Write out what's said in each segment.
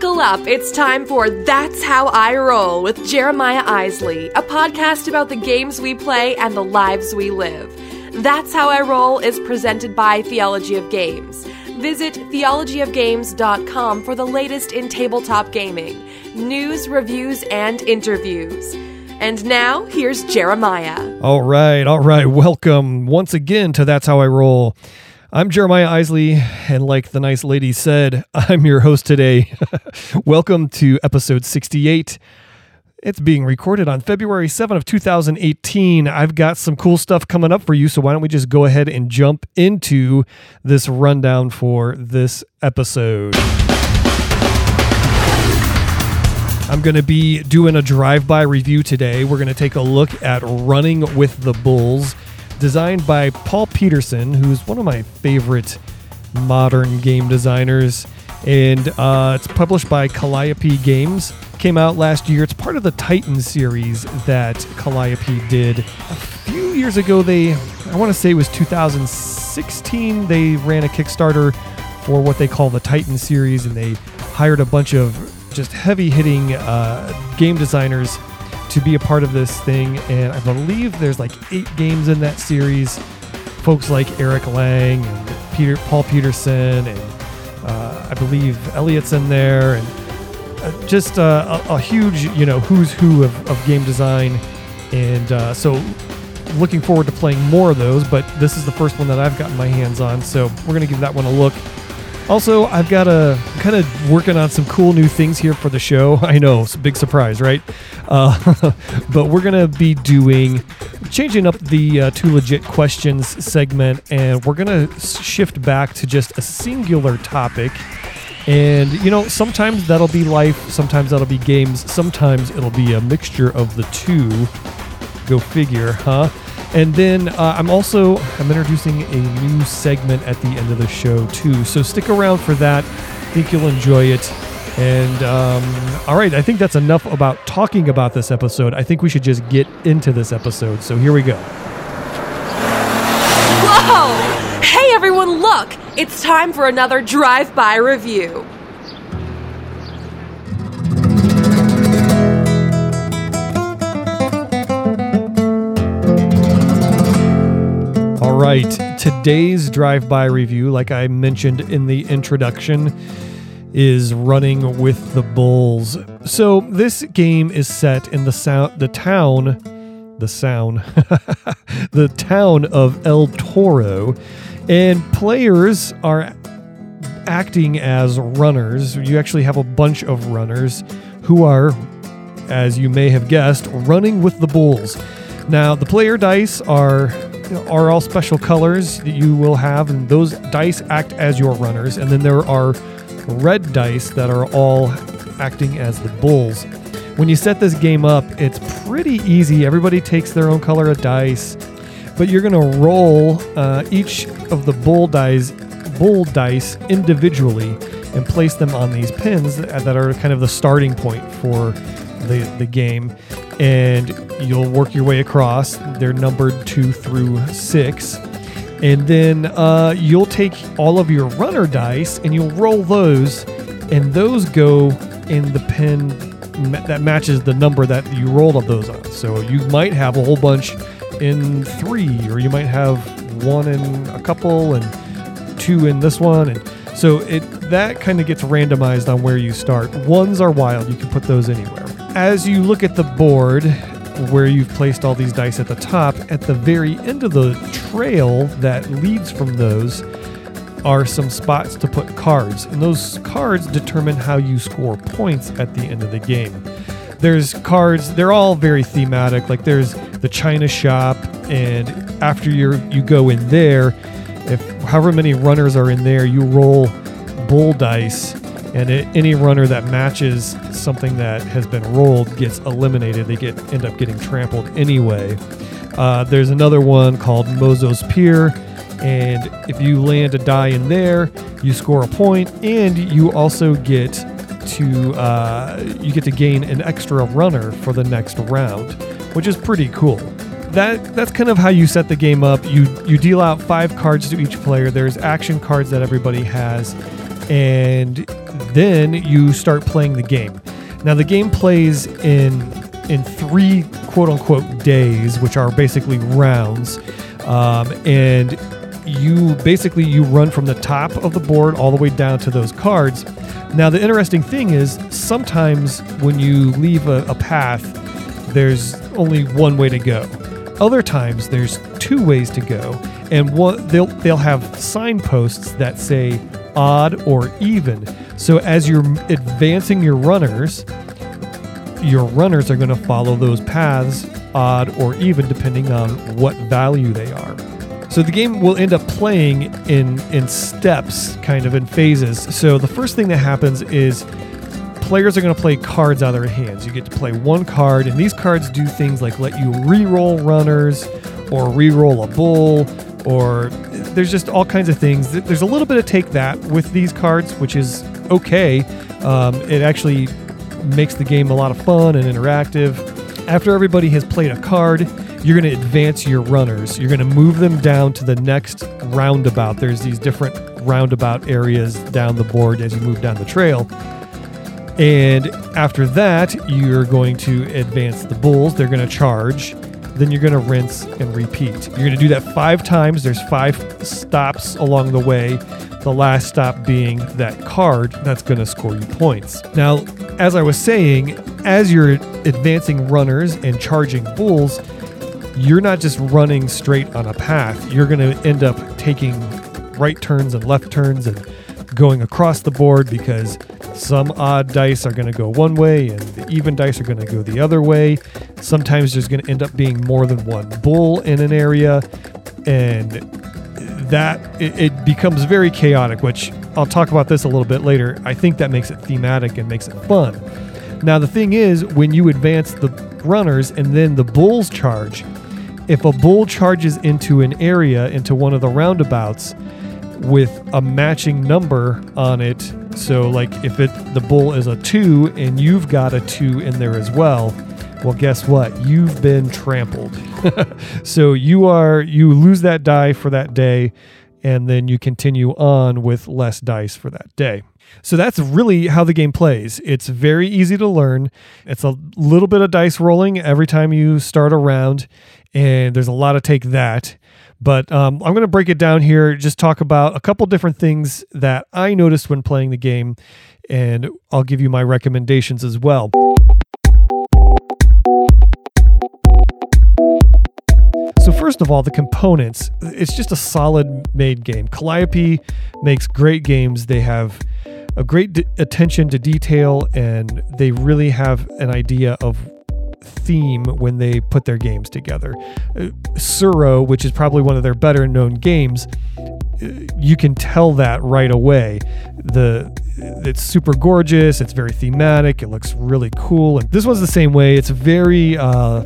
Buckle up. It's time for That's How I Roll with Jeremiah Isley, a podcast about the games we play and the lives we live. That's How I Roll is presented by Theology of Games. Visit theologyofgames.com for the latest in tabletop gaming, news, reviews, and interviews. And now, here's Jeremiah. All right, all right. Welcome once again to That's How I Roll. I'm Jeremiah Isley, and like the nice lady said, I'm your host today. Welcome to episode 68. It's being recorded on February 7 of 2018. I've got some cool stuff coming up for you, so why don't we just go ahead and jump into this rundown for this episode. I'm going to be doing a drive-by review today. We're going to take a look at Running with the Bulls designed by Paul Peterson, who's one of my favorite modern game designers. And uh, it's published by Calliope Games. Came out last year. It's part of the Titan series that Calliope did. A few years ago, they, I want to say it was 2016, they ran a Kickstarter for what they call the Titan series, and they hired a bunch of just heavy hitting uh, game designers to be a part of this thing. And I believe there's like eight games in that series. Folks like Eric Lang and Peter Paul Peterson and uh, I believe Elliot's in there and uh, just uh, a, a, huge you know who's who of, of game design. And uh, so looking forward to playing more of those. But this is the first one that I've gotten my hands on, so we're gonna give that one a look. Also, I've got a kind of working on some cool new things here for the show. I know, it's a big surprise, right? Uh, but we're gonna be doing changing up the uh, two legit questions segment, and we're gonna shift back to just a singular topic. And you know, sometimes that'll be life, sometimes that'll be games, sometimes it'll be a mixture of the two. Go figure, huh? And then uh, I'm also I'm introducing a new segment at the end of the show too. So stick around for that. I think you'll enjoy it. And um, all right, I think that's enough about talking about this episode. I think we should just get into this episode. So here we go. Whoa! Hey everyone, look! It's time for another drive-by review. Right. Today's drive by review, like I mentioned in the introduction, is running with the bulls. So this game is set in the sound the town the sound the town of El Toro and players are acting as runners. You actually have a bunch of runners who are as you may have guessed running with the bulls. Now, the player dice are are all special colors that you will have, and those dice act as your runners. And then there are red dice that are all acting as the bulls. When you set this game up, it's pretty easy. Everybody takes their own color of dice, but you're going to roll uh, each of the bull dice, bull dice individually and place them on these pins that are kind of the starting point for the, the game and you'll work your way across. They're numbered two through six. And then uh, you'll take all of your runner dice and you'll roll those, and those go in the pin that matches the number that you rolled of those on. So you might have a whole bunch in three, or you might have one in a couple and two in this one. And so it that kind of gets randomized on where you start. Ones are wild, you can put those anywhere as you look at the board where you've placed all these dice at the top, at the very end of the trail that leads from those are some spots to put cards. And those cards determine how you score points at the end of the game. There's cards, they're all very thematic. Like there's the China shop, and after you you go in there, if however many runners are in there, you roll bull dice and it, any runner that matches something that has been rolled gets eliminated. They get end up getting trampled anyway. Uh, there's another one called Mozo's Pier, and if you land a die in there, you score a point, and you also get to uh, you get to gain an extra runner for the next round, which is pretty cool. That that's kind of how you set the game up. You you deal out five cards to each player. There's action cards that everybody has and then you start playing the game. Now the game plays in in three quote unquote days, which are basically rounds, um, and you basically you run from the top of the board all the way down to those cards. Now the interesting thing is sometimes when you leave a, a path, there's only one way to go. Other times there's two ways to go, and what they'll they'll have signposts that say odd or even. So as you're advancing your runners, your runners are going to follow those paths, odd or even, depending on what value they are. So the game will end up playing in in steps, kind of in phases. So the first thing that happens is players are going to play cards out of their hands. You get to play one card, and these cards do things like let you re-roll runners, or re-roll a bull, or there's just all kinds of things. There's a little bit of take that with these cards, which is okay. Um, it actually makes the game a lot of fun and interactive. After everybody has played a card, you're going to advance your runners. You're going to move them down to the next roundabout. There's these different roundabout areas down the board as you move down the trail. And after that, you're going to advance the bulls. They're going to charge. Then you're going to rinse and repeat. You're going to do that five times. There's five stops along the way. The last stop being that card that's going to score you points. Now, as I was saying, as you're advancing runners and charging bulls, you're not just running straight on a path. You're going to end up taking right turns and left turns and going across the board because some odd dice are going to go one way and the even dice are going to go the other way. Sometimes there's going to end up being more than one bull in an area, and that it, it becomes very chaotic. Which I'll talk about this a little bit later. I think that makes it thematic and makes it fun. Now the thing is, when you advance the runners and then the bulls charge, if a bull charges into an area into one of the roundabouts with a matching number on it so like if it the bull is a 2 and you've got a 2 in there as well well guess what you've been trampled so you are you lose that die for that day and then you continue on with less dice for that day so that's really how the game plays. It's very easy to learn. It's a little bit of dice rolling every time you start a round, and there's a lot of take that. But um, I'm going to break it down here, just talk about a couple different things that I noticed when playing the game, and I'll give you my recommendations as well. So first of all, the components. It's just a solid made game. Calliope makes great games. They have a great d- attention to detail and they really have an idea of theme when they put their games together. Uh, Tsuro, which is probably one of their better known games, uh, you can tell that right away. The it's super gorgeous. It's very thematic. It looks really cool. And this one's the same way. It's very uh,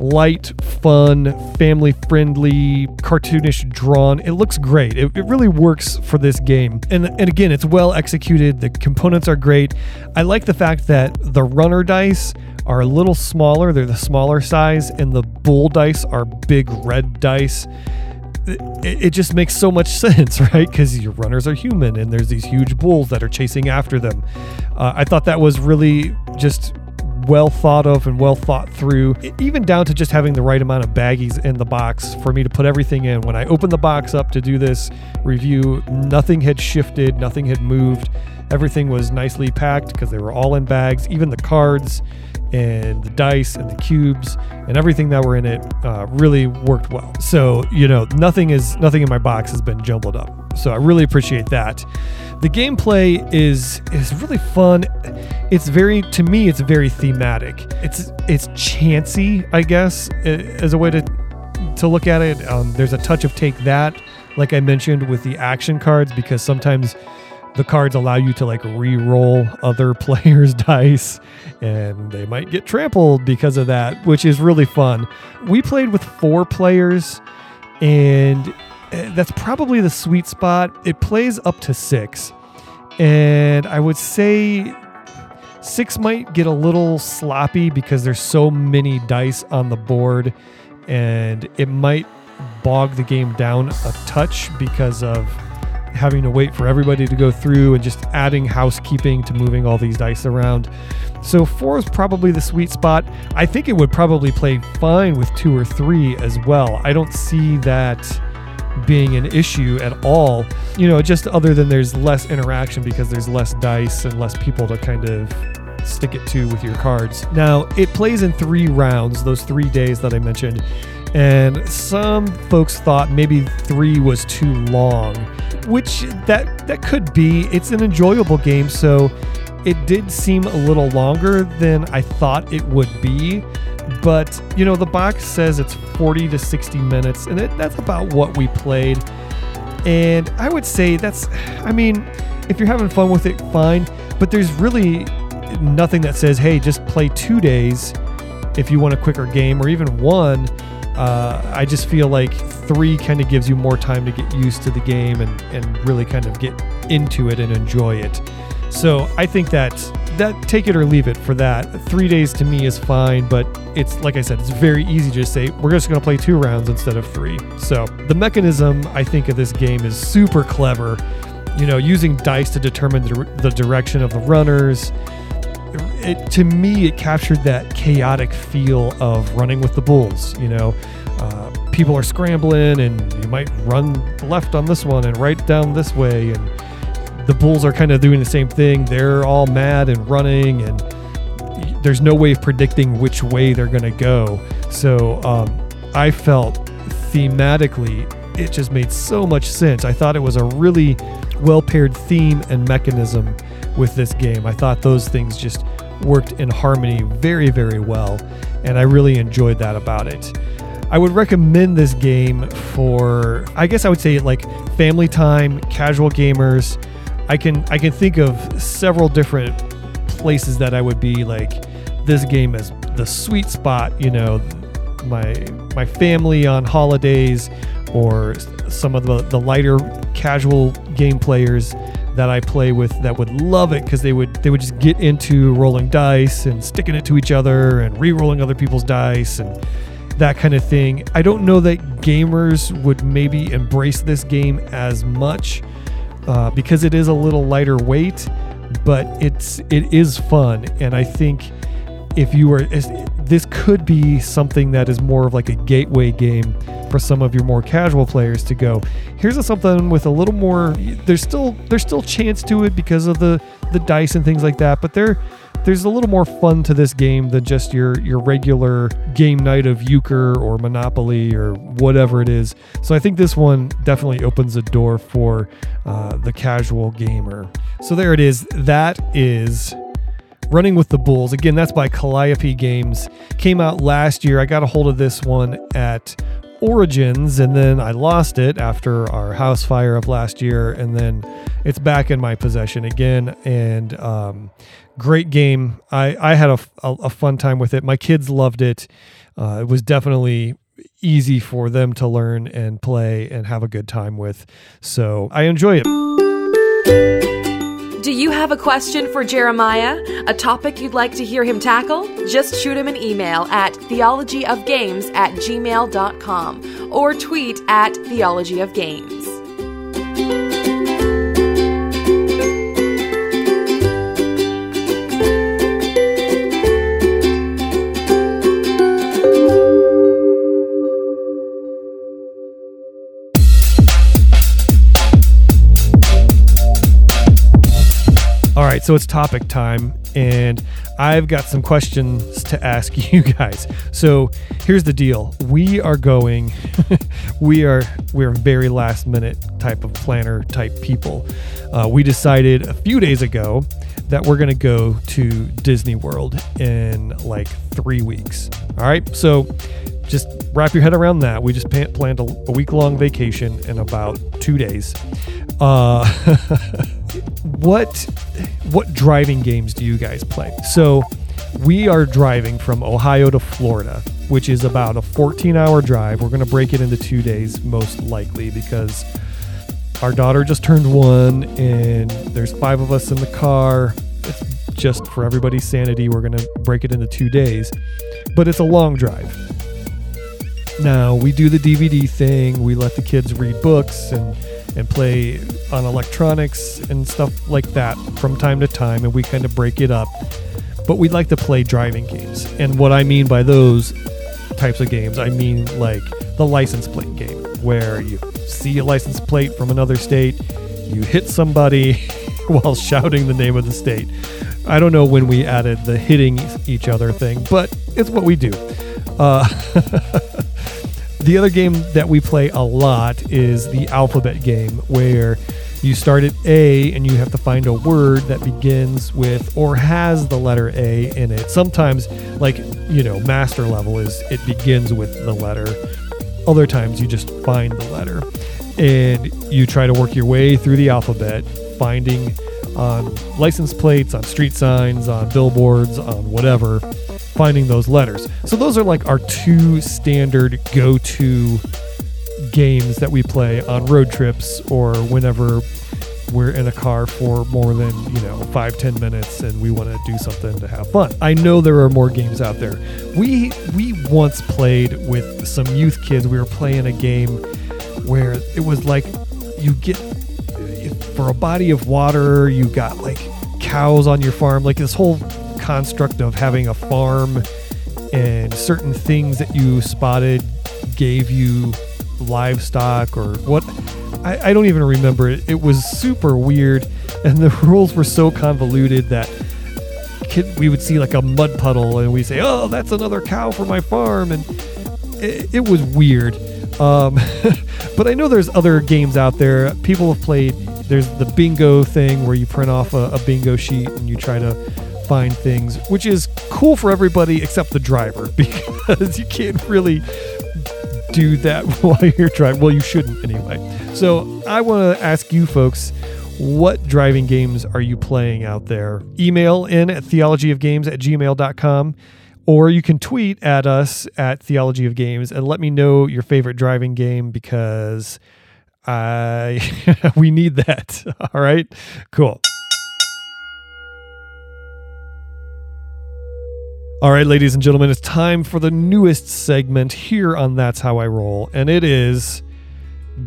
light, fun, family friendly, cartoonish drawn. It looks great. It, it, really works for this game. And, and again, it's well executed. The components are great. I like the fact that the runner dice are a little smaller, they're the smaller size, and the bull dice are big red dice. It, just makes so much sense, right? Because your runners are human and there's these huge bulls that are chasing after them. Uh, I thought that was really just well thought of and well thought through, even down to just having the right amount of baggies in the box for me to put everything in. When I opened the box up to do this review, nothing had shifted, nothing had moved. Everything was nicely packed because they were all in bags, even the cards and the dice and the cubes and everything that were in it uh, really worked well. So you know, nothing is nothing in my box has been jumbled up. So I really appreciate that. The gameplay is is really fun. It's very to me it's very thematic. It's it's chancy, I guess, as a way to to look at it. Um, there's a touch of take that, like I mentioned with the action cards, because sometimes the cards allow you to like re-roll other players' dice and they might get trampled because of that, which is really fun. We played with four players and Eh, that's probably the sweet spot. It plays up to 6. And I would say 6 might get a little sloppy because there's so many dice on the board and it might bog the game down a touch because of having to wait for everybody to go through and just adding housekeeping to moving all these dice around. So four is probably the sweet spot. I think it would probably play fine with two or three as well. I don't see that being an issue at all. You know, just other than there's less interaction because there's less dice and less people to kind of stick it to with your cards. Now, it plays in three rounds, those three days that I mentioned. And some folks thought maybe three was too long, which that that could be. It's an enjoyable game, so it did seem a little longer than I thought it would be. But you know, the box says it's 40 to 60 minutes, and it, that's about what we played. And I would say that's, I mean, if you're having fun with it, fine. But there's really nothing that says, hey, just play two days if you want a quicker game, or even one. Uh, I just feel like three kind of gives you more time to get used to the game and, and really kind of get into it and enjoy it. So I think that that take it or leave it for that. Three days to me is fine, but it's like I said, it's very easy to just say we're just going to play two rounds instead of three. So the mechanism I think of this game is super clever. You know, using dice to determine the, the direction of the runners. It, to me, it captured that chaotic feel of running with the bulls. You know, uh, people are scrambling, and you might run left on this one and right down this way, and the Bulls are kind of doing the same thing. They're all mad and running, and there's no way of predicting which way they're going to go. So um, I felt thematically, it just made so much sense. I thought it was a really well paired theme and mechanism with this game. I thought those things just worked in harmony very, very well, and I really enjoyed that about it. I would recommend this game for, I guess I would say, like family time, casual gamers I can I can think of several different places that I would be like this game is the sweet spot, you know, my my family on holidays or some of the, the lighter casual game players that I play with that would love it because they would they would just get into rolling dice and sticking it to each other and re-rolling other people's dice and that kind of thing. I don't know that gamers would maybe embrace this game as much uh, because it is a little lighter weight, but it's it is fun, and I think if you were this could be something that is more of like a gateway game for some of your more casual players to go. Here's a something with a little more there's still there's still chance to it because of the the dice and things like that but there there's a little more fun to this game than just your your regular game night of euchre or monopoly or whatever it is. So i think this one definitely opens a door for uh, the casual gamer. So there it is. That is running with the bulls. Again that's by calliope games. Came out last year. I got a hold of this one at Origins, and then I lost it after our house fire of last year, and then it's back in my possession again. And um, great game. I, I had a, a, a, fun time with it. My kids loved it. Uh, it was definitely easy for them to learn and play and have a good time with. So I enjoy it. Do you have a question for Jeremiah? A topic you'd like to hear him tackle? Just shoot him an email at theologyofgames at gmail.com or tweet at theologyofgames. So it's topic time, and I've got some questions to ask you guys. So here's the deal: we are going, we are we're very last minute type of planner type people. Uh, we decided a few days ago that we're gonna go to Disney World in like three weeks. All right, so just wrap your head around that. We just planned a, a week long vacation in about two days. Uh, what what driving games do you guys play? So we are driving from Ohio to Florida, which is about a 14 hour drive. We're going to break it into two days, most likely, because our daughter just turned one and there's five of us in the car. It's just for everybody's sanity, we're going to break it into two days, but it's a long drive. Now, we do the DVD thing, we let the kids read books and and play on electronics and stuff like that from time to time, and we kind of break it up. But we'd like to play driving games. And what I mean by those types of games, I mean like the license plate game, where you see a license plate from another state, you hit somebody while shouting the name of the state. I don't know when we added the hitting each other thing, but it's what we do. Uh, the other game that we play a lot is the alphabet game, where you start at A and you have to find a word that begins with or has the letter A in it. Sometimes, like, you know, master level is it begins with the letter. Other times you just find the letter and you try to work your way through the alphabet, finding on license plates, on street signs, on billboards, on whatever, finding those letters. So those are like our two standard go to games that we play on road trips or whenever we're in a car for more than you know five ten minutes and we want to do something to have fun. I know there are more games out there. We we once played with some youth kids. We were playing a game where it was like you get for a body of water you got like cows on your farm like this whole construct of having a farm and certain things that you spotted gave you livestock or what I, I don't even remember it. It was super weird, and the rules were so convoluted that kid, we would see like a mud puddle, and we say, "Oh, that's another cow for my farm," and it, it was weird. Um, but I know there's other games out there. People have played. There's the bingo thing where you print off a, a bingo sheet and you try to find things, which is cool for everybody except the driver because you can't really do that while you're driving. Well, you shouldn't anyway. So I want to ask you folks. What driving games are you playing out there? Email in at theologyofgames at gmail.com or you can tweet at us at Theology of Games and let me know your favorite driving game because I we need that. All right. Cool. All right, ladies and gentlemen, it's time for the newest segment here on That's How I Roll, and it is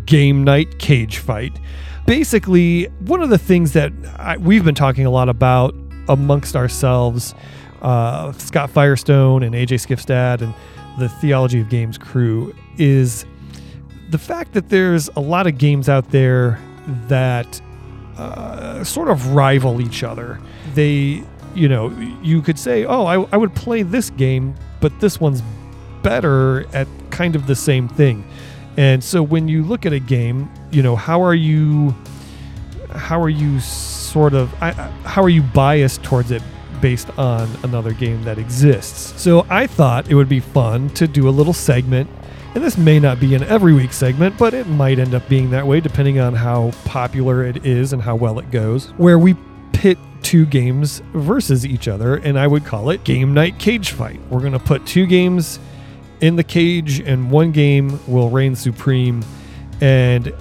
Game Night Cage Fight. Basically, one of the things that I, we've been talking a lot about amongst ourselves, uh, Scott Firestone and AJ Skifstad and the Theology of Games crew, is the fact that there's a lot of games out there that uh, sort of rival each other. They you know, you could say, oh, I, I would play this game, but this one's better at kind of the same thing. And so when you look at a game, you know, how are you, how are you sort of, I, how are you biased towards it based on another game that exists? So I thought it would be fun to do a little segment. And this may not be an every week segment, but it might end up being that way depending on how popular it is and how well it goes, where we pit two games versus each other, and I would call it Game Night Cage Fight. We're going to put two games in the cage, and one game will reign supreme. And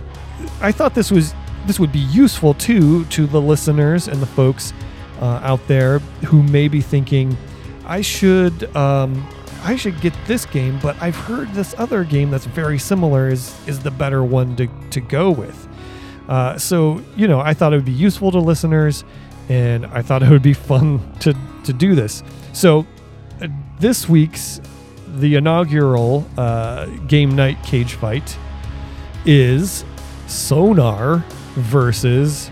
I thought this was this would be useful too to the listeners and the folks uh, out there who may be thinking, I should um, I should get this game, but I've heard this other game that's very similar is is the better one to to go with. Uh, so you know, I thought it would be useful to listeners and I thought it would be fun to to do this. So uh, this week's the inaugural uh, game night cage fight is Sonar versus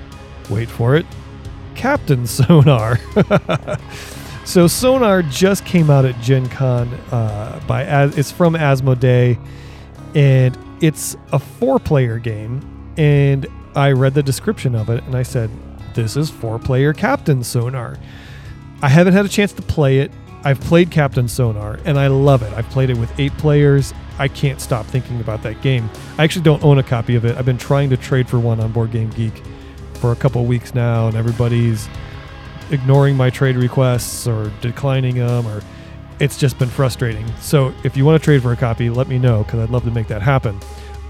wait for it Captain Sonar. so Sonar just came out at Gen Con uh, by it's from Asmodee and it's a four player game and I read the description of it and I said this is four player Captain Sonar. I haven't had a chance to play it. I've played Captain Sonar and I love it. I've played it with eight players. I can't stop thinking about that game. I actually don't own a copy of it. I've been trying to trade for one on Board Game Geek for a couple weeks now, and everybody's ignoring my trade requests or declining them, or it's just been frustrating. So if you want to trade for a copy, let me know because I'd love to make that happen.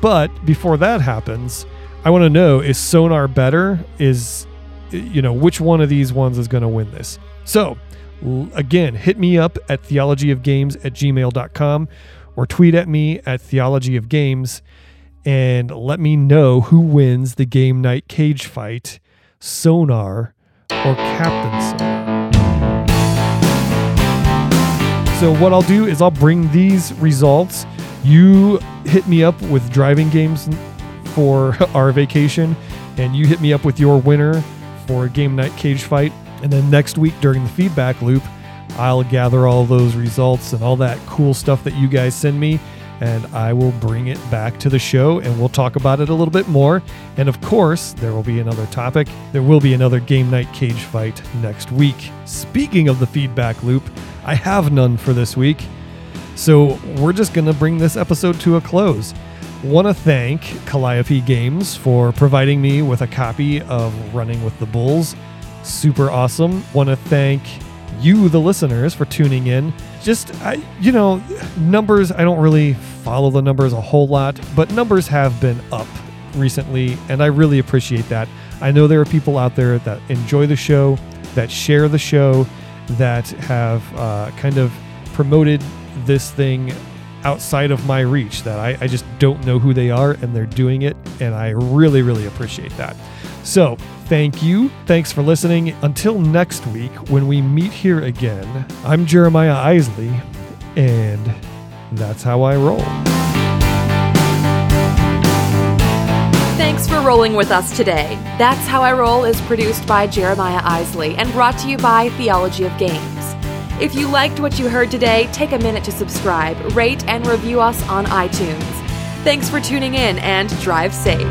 But before that happens, I want to know is Sonar better? Is you know, which one of these ones is going to win this. So, again, hit me up at theologyofgames at gmail.com or tweet at me at theologyofgames. and let me know who wins the game night cage fight, Sonar or Captain Sonar. So, what I'll do is I'll bring these results. You hit me up with driving games for our vacation, and you hit me up with your winner for a game night cage fight. And then next week during the feedback loop, I'll gather all those results and all that cool stuff that you guys send me, and I will bring it back to the show and we'll talk about it a little bit more. And of course, there will be another topic. There will be another game night cage fight next week. Speaking of the feedback loop, I have none for this week. So we're just going to bring this episode to a close. Want to thank Calliope Games for providing me with a copy of Running with the Bulls. Super awesome. Want to thank you, the listeners, for tuning in. Just, I, you know, numbers, I don't really follow the numbers a whole lot, but numbers have been up recently, and I really appreciate that. I know there are people out there that enjoy the show, that share the show, that have uh, kind of promoted this thing outside of my reach that I, I, just don't know who they are and they're doing it and i really really appreciate that so thank you thanks for listening until next week when we meet here again i'm jeremiah isley and that's how i roll Thanks for rolling with us today. That's How I Roll is produced by Jeremiah Isley and brought to you by Theology of Games. If you liked what you heard today, take a minute to subscribe, rate, and review us on iTunes. Thanks for tuning in and drive safe.